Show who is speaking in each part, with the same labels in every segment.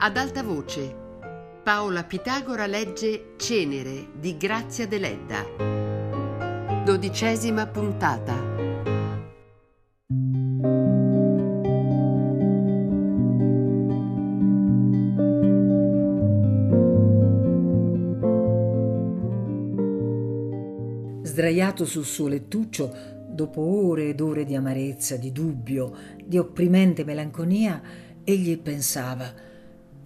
Speaker 1: Ad alta voce, Paola Pitagora legge Cenere di Grazia Deledda. Dodicesima puntata.
Speaker 2: Sdraiato sul suo lettuccio, dopo ore ed ore di amarezza, di dubbio, di opprimente melanconia, egli pensava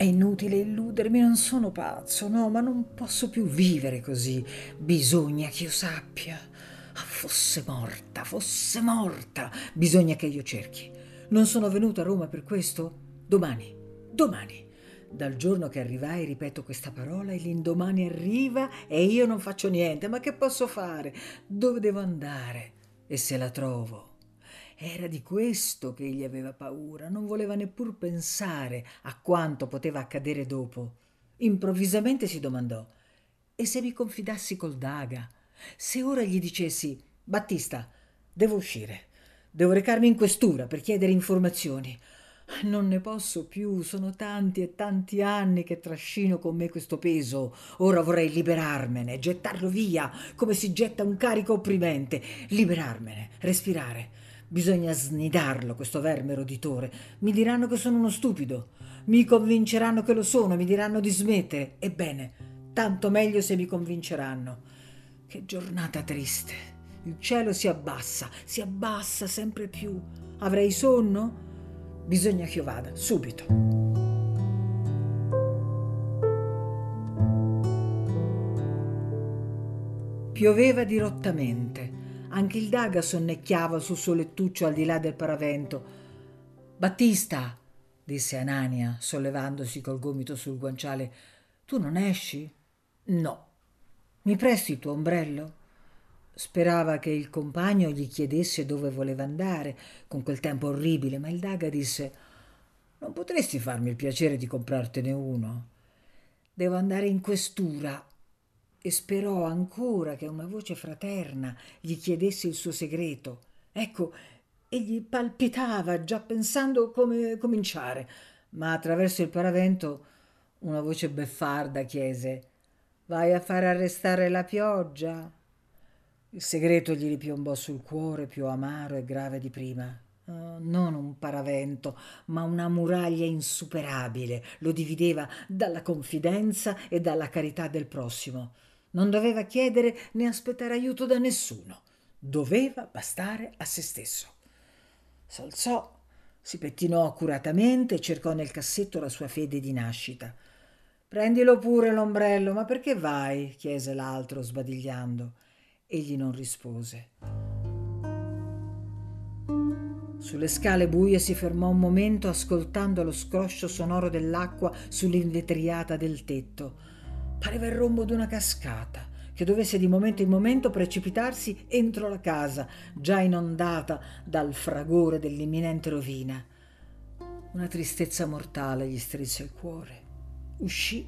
Speaker 2: è inutile illudermi, non sono pazzo, no, ma non posso più vivere così. Bisogna che io sappia. Ah, fosse morta, fosse morta. Bisogna che io cerchi. Non sono venuto a Roma per questo? Domani, domani. Dal giorno che arrivai ripeto questa parola e l'indomani arriva e io non faccio niente. Ma che posso fare? Dove devo andare? E se la trovo? Era di questo che egli aveva paura, non voleva neppur pensare a quanto poteva accadere dopo. Improvvisamente si domandò: e se mi confidassi col Daga? Se ora gli dicessi: Battista, devo uscire, devo recarmi in questura per chiedere informazioni. Non ne posso più, sono tanti e tanti anni che trascino con me questo peso. Ora vorrei liberarmene, gettarlo via, come si getta un carico opprimente, liberarmene, respirare Bisogna snidarlo, questo verme roditore. Mi diranno che sono uno stupido. Mi convinceranno che lo sono, mi diranno di smettere. Ebbene, tanto meglio se mi convinceranno. Che giornata triste. Il cielo si abbassa, si abbassa sempre più. Avrei sonno? Bisogna che io vada, subito. Pioveva dirottamente. Anche il Daga sonnecchiava sul suo lettuccio al di là del paravento. Battista, disse Anania, sollevandosi col gomito sul guanciale, tu non esci? No. Mi presti il tuo ombrello? Sperava che il compagno gli chiedesse dove voleva andare con quel tempo orribile, ma il Daga disse Non potresti farmi il piacere di comprartene uno? Devo andare in questura e sperò ancora che una voce fraterna gli chiedesse il suo segreto. Ecco, egli palpitava già pensando come cominciare, ma attraverso il paravento una voce beffarda chiese Vai a far arrestare la pioggia? Il segreto gli ripiombò sul cuore più amaro e grave di prima. Uh, non un paravento, ma una muraglia insuperabile lo divideva dalla confidenza e dalla carità del prossimo. Non doveva chiedere né aspettare aiuto da nessuno. Doveva bastare a se stesso. S'alzò, si pettinò accuratamente e cercò nel cassetto la sua fede di nascita. Prendilo pure l'ombrello, ma perché vai? chiese l'altro sbadigliando. Egli non rispose. Sulle scale buie si fermò un momento ascoltando lo scroscio sonoro dell'acqua sull'invetriata del tetto. Pareva il rombo di una cascata che dovesse di momento in momento precipitarsi entro la casa, già inondata dal fragore dell'imminente rovina. Una tristezza mortale gli strinse il cuore. Uscì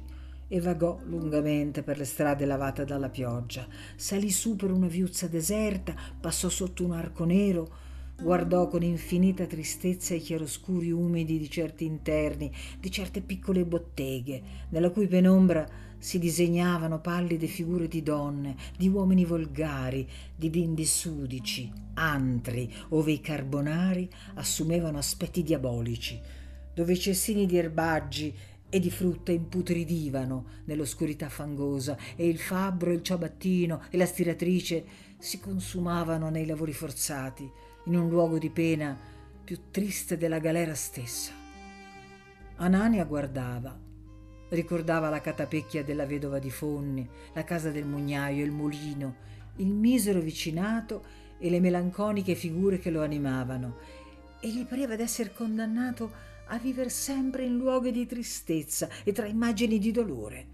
Speaker 2: e vagò lungamente per le strade lavate dalla pioggia. Salì su per una viuzza deserta, passò sotto un arco nero, guardò con infinita tristezza i chiaroscuri umidi di certi interni, di certe piccole botteghe, nella cui penombra si disegnavano pallide figure di donne, di uomini volgari, di bimbi sudici, antri, ove i carbonari assumevano aspetti diabolici, dove i cestini di erbaggi e di frutta imputridivano nell'oscurità fangosa e il fabbro, il ciabattino e la stiratrice si consumavano nei lavori forzati, in un luogo di pena più triste della galera stessa. Anania guardava Ricordava la catapecchia della vedova di Fonni, la casa del mugnaio, il mulino, il misero vicinato e le melanconiche figure che lo animavano, e gli pareva d'essere condannato a vivere sempre in luoghi di tristezza e tra immagini di dolore.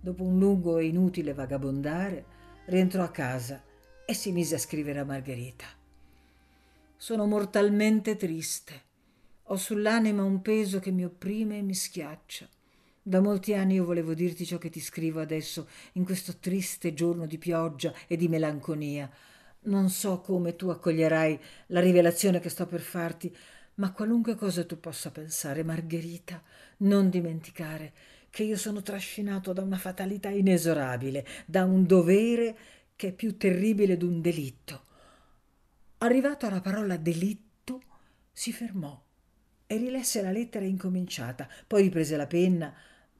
Speaker 2: Dopo un lungo e inutile vagabondare, rientrò a casa e si mise a scrivere a Margherita. Sono mortalmente triste. Ho sull'anima un peso che mi opprime e mi schiaccia. Da molti anni io volevo dirti ciò che ti scrivo adesso, in questo triste giorno di pioggia e di melanconia. Non so come tu accoglierai la rivelazione che sto per farti, Ma qualunque cosa tu possa pensare, Margherita, non dimenticare che io sono trascinato da una fatalità inesorabile, da un dovere che è più terribile d'un delitto. Arrivato alla parola delitto, si fermò e rilesse la lettera incominciata, poi riprese la penna,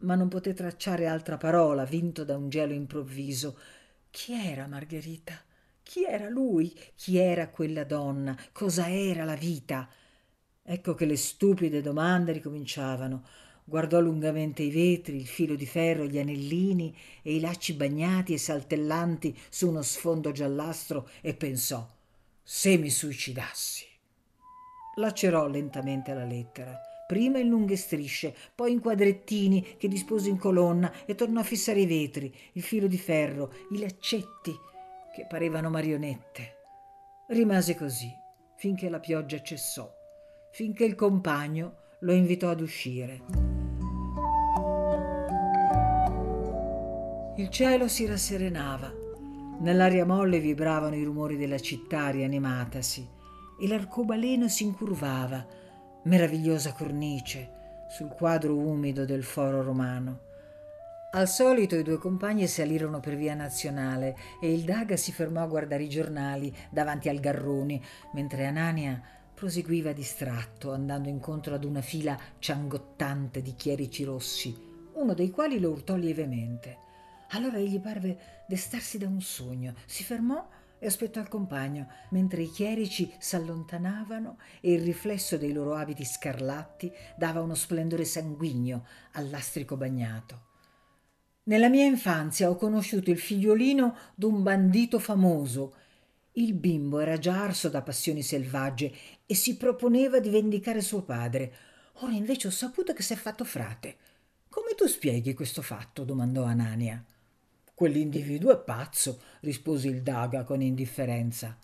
Speaker 2: ma non poté tracciare altra parola, vinto da un gelo improvviso. Chi era Margherita? Chi era lui? Chi era quella donna? Cosa era la vita? Ecco che le stupide domande ricominciavano. Guardò lungamente i vetri, il filo di ferro, gli anellini e i lacci bagnati e saltellanti su uno sfondo giallastro e pensò: se mi suicidassi. Lacerò lentamente la lettera, prima in lunghe strisce, poi in quadrettini che dispose in colonna e tornò a fissare i vetri, il filo di ferro, i laccetti che parevano marionette. Rimase così finché la pioggia cessò, finché il compagno lo invitò ad uscire. Il cielo si rasserenava, nell'aria molle vibravano i rumori della città rianimatasi e l'arcobaleno si incurvava, meravigliosa cornice, sul quadro umido del foro romano. Al solito i due compagni salirono per via nazionale e il Daga si fermò a guardare i giornali davanti al Garroni, mentre Anania proseguiva distratto, andando incontro ad una fila ciangottante di chierici rossi, uno dei quali lo urtò lievemente. Allora egli parve destarsi da un sogno, si fermò e aspettò il compagno, mentre i chierici s'allontanavano e il riflesso dei loro abiti scarlatti dava uno splendore sanguigno al lastrico bagnato. Nella mia infanzia ho conosciuto il figliolino d'un bandito famoso il bimbo era già arso da passioni selvagge e si proponeva di vendicare suo padre. Ora invece ho saputo che si è fatto frate. Come tu spieghi questo fatto? domandò Anania. Quell'individuo è pazzo, rispose il Daga con indifferenza.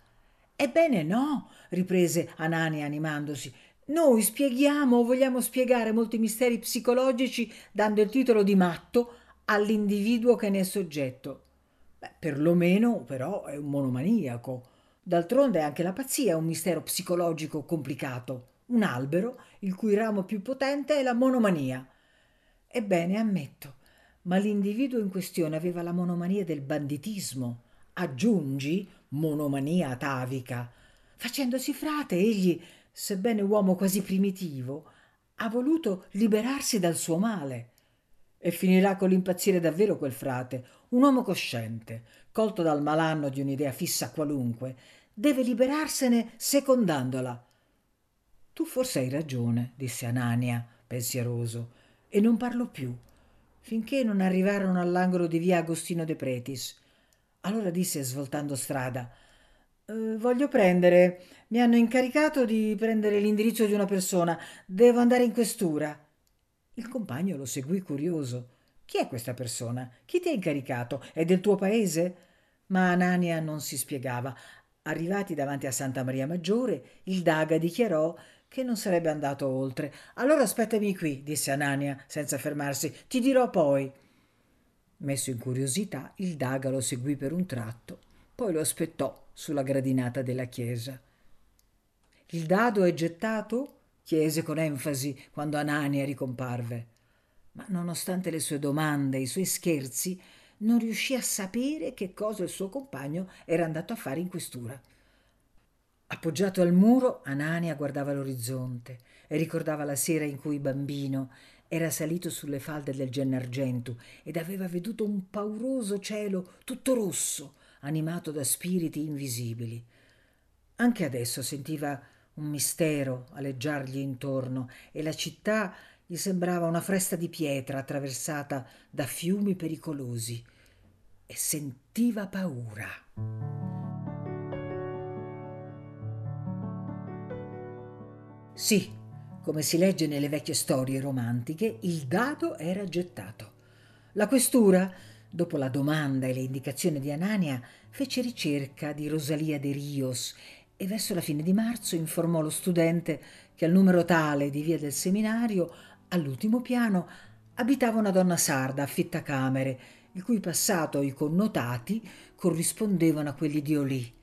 Speaker 2: Ebbene no, riprese Anania animandosi. Noi spieghiamo o vogliamo spiegare molti misteri psicologici dando il titolo di matto all'individuo che ne è soggetto. Beh, perlomeno però è un monomaniaco. D'altronde anche la pazzia è un mistero psicologico complicato, un albero il cui ramo più potente è la monomania. Ebbene, ammetto, ma l'individuo in questione aveva la monomania del banditismo. Aggiungi monomania atavica. Facendosi frate, egli, sebbene uomo quasi primitivo, ha voluto liberarsi dal suo male. E finirà con l'impazzire davvero quel frate, un uomo cosciente, colto dal malanno di un'idea fissa qualunque, deve liberarsene secondandola. Tu forse hai ragione, disse Anania, pensieroso, e non parlo più, finché non arrivarono all'angolo di via Agostino de Pretis. Allora disse, svoltando strada, eh, voglio prendere, mi hanno incaricato di prendere l'indirizzo di una persona, devo andare in questura. Il compagno lo seguì curioso. Chi è questa persona? Chi ti ha incaricato? È del tuo paese? Ma Anania non si spiegava. Arrivati davanti a Santa Maria Maggiore, il Daga dichiarò che non sarebbe andato oltre. Allora aspettami qui, disse Anania, senza fermarsi. Ti dirò poi. Messo in curiosità, il Daga lo seguì per un tratto, poi lo aspettò sulla gradinata della chiesa. Il dado è gettato? chiese con enfasi quando Anania ricomparve. Ma nonostante le sue domande e i suoi scherzi, non riuscì a sapere che cosa il suo compagno era andato a fare in questura. Appoggiato al muro, Anania guardava l'orizzonte e ricordava la sera in cui bambino era salito sulle falde del Gennargentu ed aveva veduto un pauroso cielo tutto rosso, animato da spiriti invisibili. Anche adesso sentiva un mistero aleggiargli intorno e la città gli sembrava una fresta di pietra attraversata da fiumi pericolosi e sentiva paura. Sì, come si legge nelle vecchie storie romantiche, il dado era gettato. La questura, dopo la domanda e le indicazioni di Anania, fece ricerca di Rosalia de Rios e verso la fine di marzo informò lo studente che al numero tale di via del seminario, all'ultimo piano, abitava una donna sarda affittacamere, il cui passato e i connotati corrispondevano a quelli di Olì.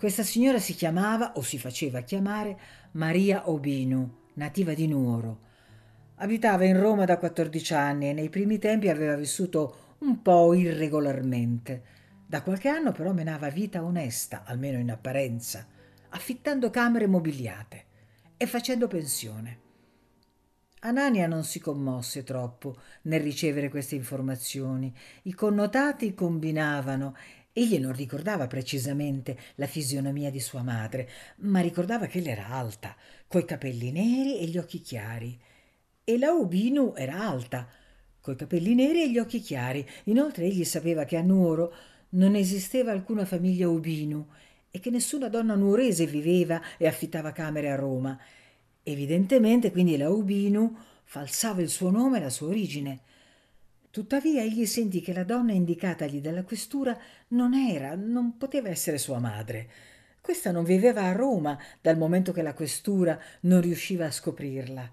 Speaker 2: Questa signora si chiamava, o si faceva chiamare, Maria Obinu, nativa di Nuoro. Abitava in Roma da 14 anni e nei primi tempi aveva vissuto un po' irregolarmente. Da qualche anno però menava vita onesta, almeno in apparenza, affittando camere mobiliate e facendo pensione. Anania non si commosse troppo nel ricevere queste informazioni. I connotati combinavano Egli non ricordava precisamente la fisionomia di sua madre, ma ricordava che ella era alta, coi capelli neri e gli occhi chiari. E la Ubinu era alta, coi capelli neri e gli occhi chiari. Inoltre egli sapeva che a Nuoro non esisteva alcuna famiglia Ubinu e che nessuna donna nuorese viveva e affittava camere a Roma. Evidentemente quindi la Ubinu falsava il suo nome e la sua origine. Tuttavia egli sentì che la donna indicatagli dalla questura non era, non poteva essere sua madre. Questa non viveva a Roma dal momento che la questura non riusciva a scoprirla.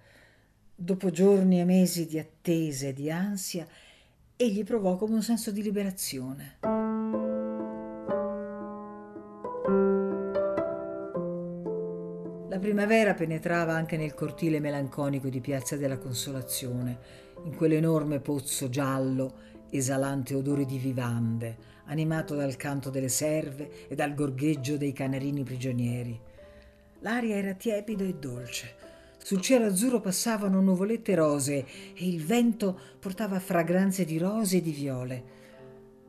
Speaker 2: Dopo giorni e mesi di attesa e di ansia, egli provò come un senso di liberazione. Primavera penetrava anche nel cortile melanconico di Piazza della Consolazione in quell'enorme pozzo giallo esalante odore di vivande, animato dal canto delle serve e dal gorgheggio dei canarini prigionieri. L'aria era tiepida e dolce. Sul cielo azzurro passavano nuvolette rosee e il vento portava fragranze di rose e di viole.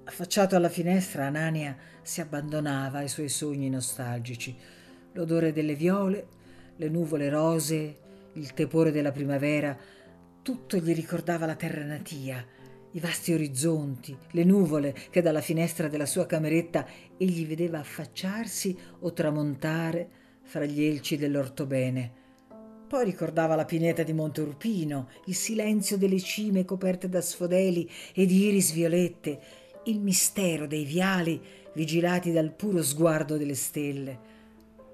Speaker 2: Affacciato alla finestra, Anania si abbandonava ai suoi sogni nostalgici. L'odore delle viole, le nuvole rosee, il tepore della primavera tutto gli ricordava la terra natia, i vasti orizzonti, le nuvole che dalla finestra della sua cameretta egli vedeva affacciarsi o tramontare fra gli elci dell'ortobene. Poi ricordava la pineta di Monte Urpino, il silenzio delle cime coperte da sfodeli e di iris violette, il mistero dei viali vigilati dal puro sguardo delle stelle.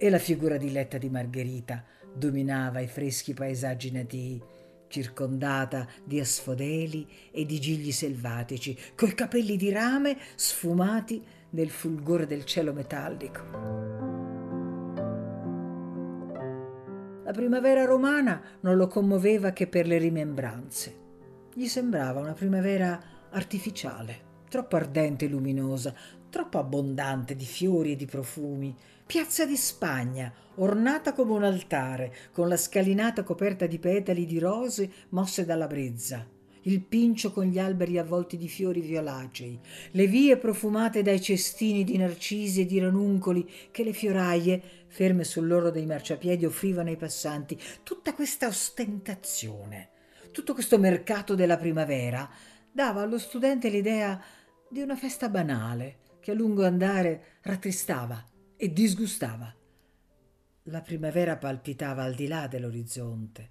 Speaker 2: E la figura diletta di Margherita dominava i freschi paesaggi natii circondata di asfodeli e di gigli selvatici, coi capelli di rame sfumati nel fulgore del cielo metallico. La primavera romana non lo commoveva che per le rimembranze. Gli sembrava una primavera artificiale, troppo ardente e luminosa, troppo abbondante di fiori e di profumi, Piazza di Spagna, ornata come un altare, con la scalinata coperta di petali di rose mosse dalla brezza, il pincio con gli alberi avvolti di fiori violacei, le vie profumate dai cestini di narcisi e di ranuncoli che le fioraie, ferme sull'oro dei marciapiedi, offrivano ai passanti, tutta questa ostentazione, tutto questo mercato della primavera, dava allo studente l'idea di una festa banale che a lungo andare rattristava e disgustava. La primavera palpitava al di là dell'orizzonte.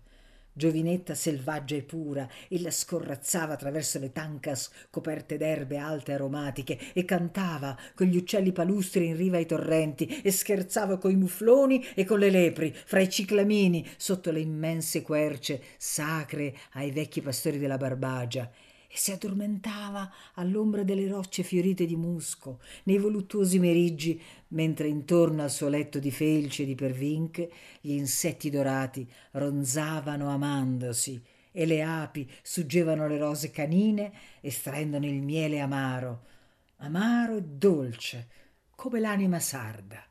Speaker 2: Giovinetta selvaggia e pura, ella scorrazzava attraverso le tancas coperte d'erbe alte e aromatiche e cantava con gli uccelli palustri in riva ai torrenti e scherzava coi mufloni e con le lepri fra i ciclamini sotto le immense querce sacre ai vecchi pastori della Barbagia e si addormentava all'ombra delle rocce fiorite di musco, nei voluttuosi meriggi, mentre intorno al suo letto di felci e di pervinche gli insetti dorati ronzavano amandosi e le api suggevano le rose canine estraendone il miele amaro, amaro e dolce, come l'anima sarda.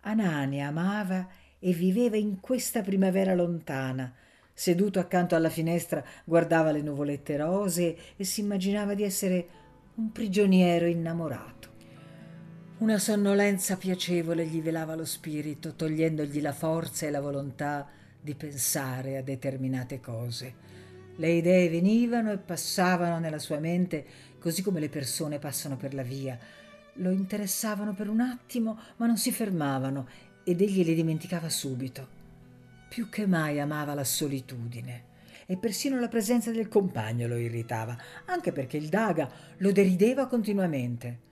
Speaker 2: Anania amava e viveva in questa primavera lontana, Seduto accanto alla finestra guardava le nuvolette rosee e si immaginava di essere un prigioniero innamorato. Una sonnolenza piacevole gli velava lo spirito, togliendogli la forza e la volontà di pensare a determinate cose. Le idee venivano e passavano nella sua mente così come le persone passano per la via. Lo interessavano per un attimo, ma non si fermavano ed egli le dimenticava subito. Più che mai amava la solitudine e persino la presenza del compagno lo irritava, anche perché il Daga lo derideva continuamente.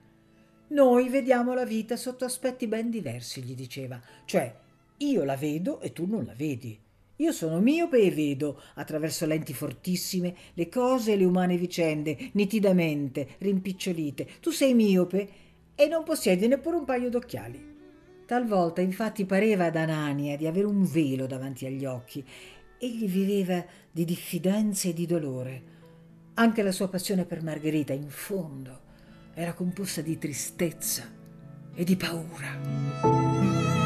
Speaker 2: Noi vediamo la vita sotto aspetti ben diversi, gli diceva, cioè io la vedo e tu non la vedi. Io sono miope e vedo, attraverso lenti fortissime, le cose e le umane vicende, nitidamente, rimpicciolite. Tu sei miope e non possiedi neppure un paio d'occhiali. Talvolta infatti pareva ad Anania di avere un velo davanti agli occhi. Egli viveva di diffidenza e di dolore. Anche la sua passione per Margherita, in fondo, era composta di tristezza e di paura.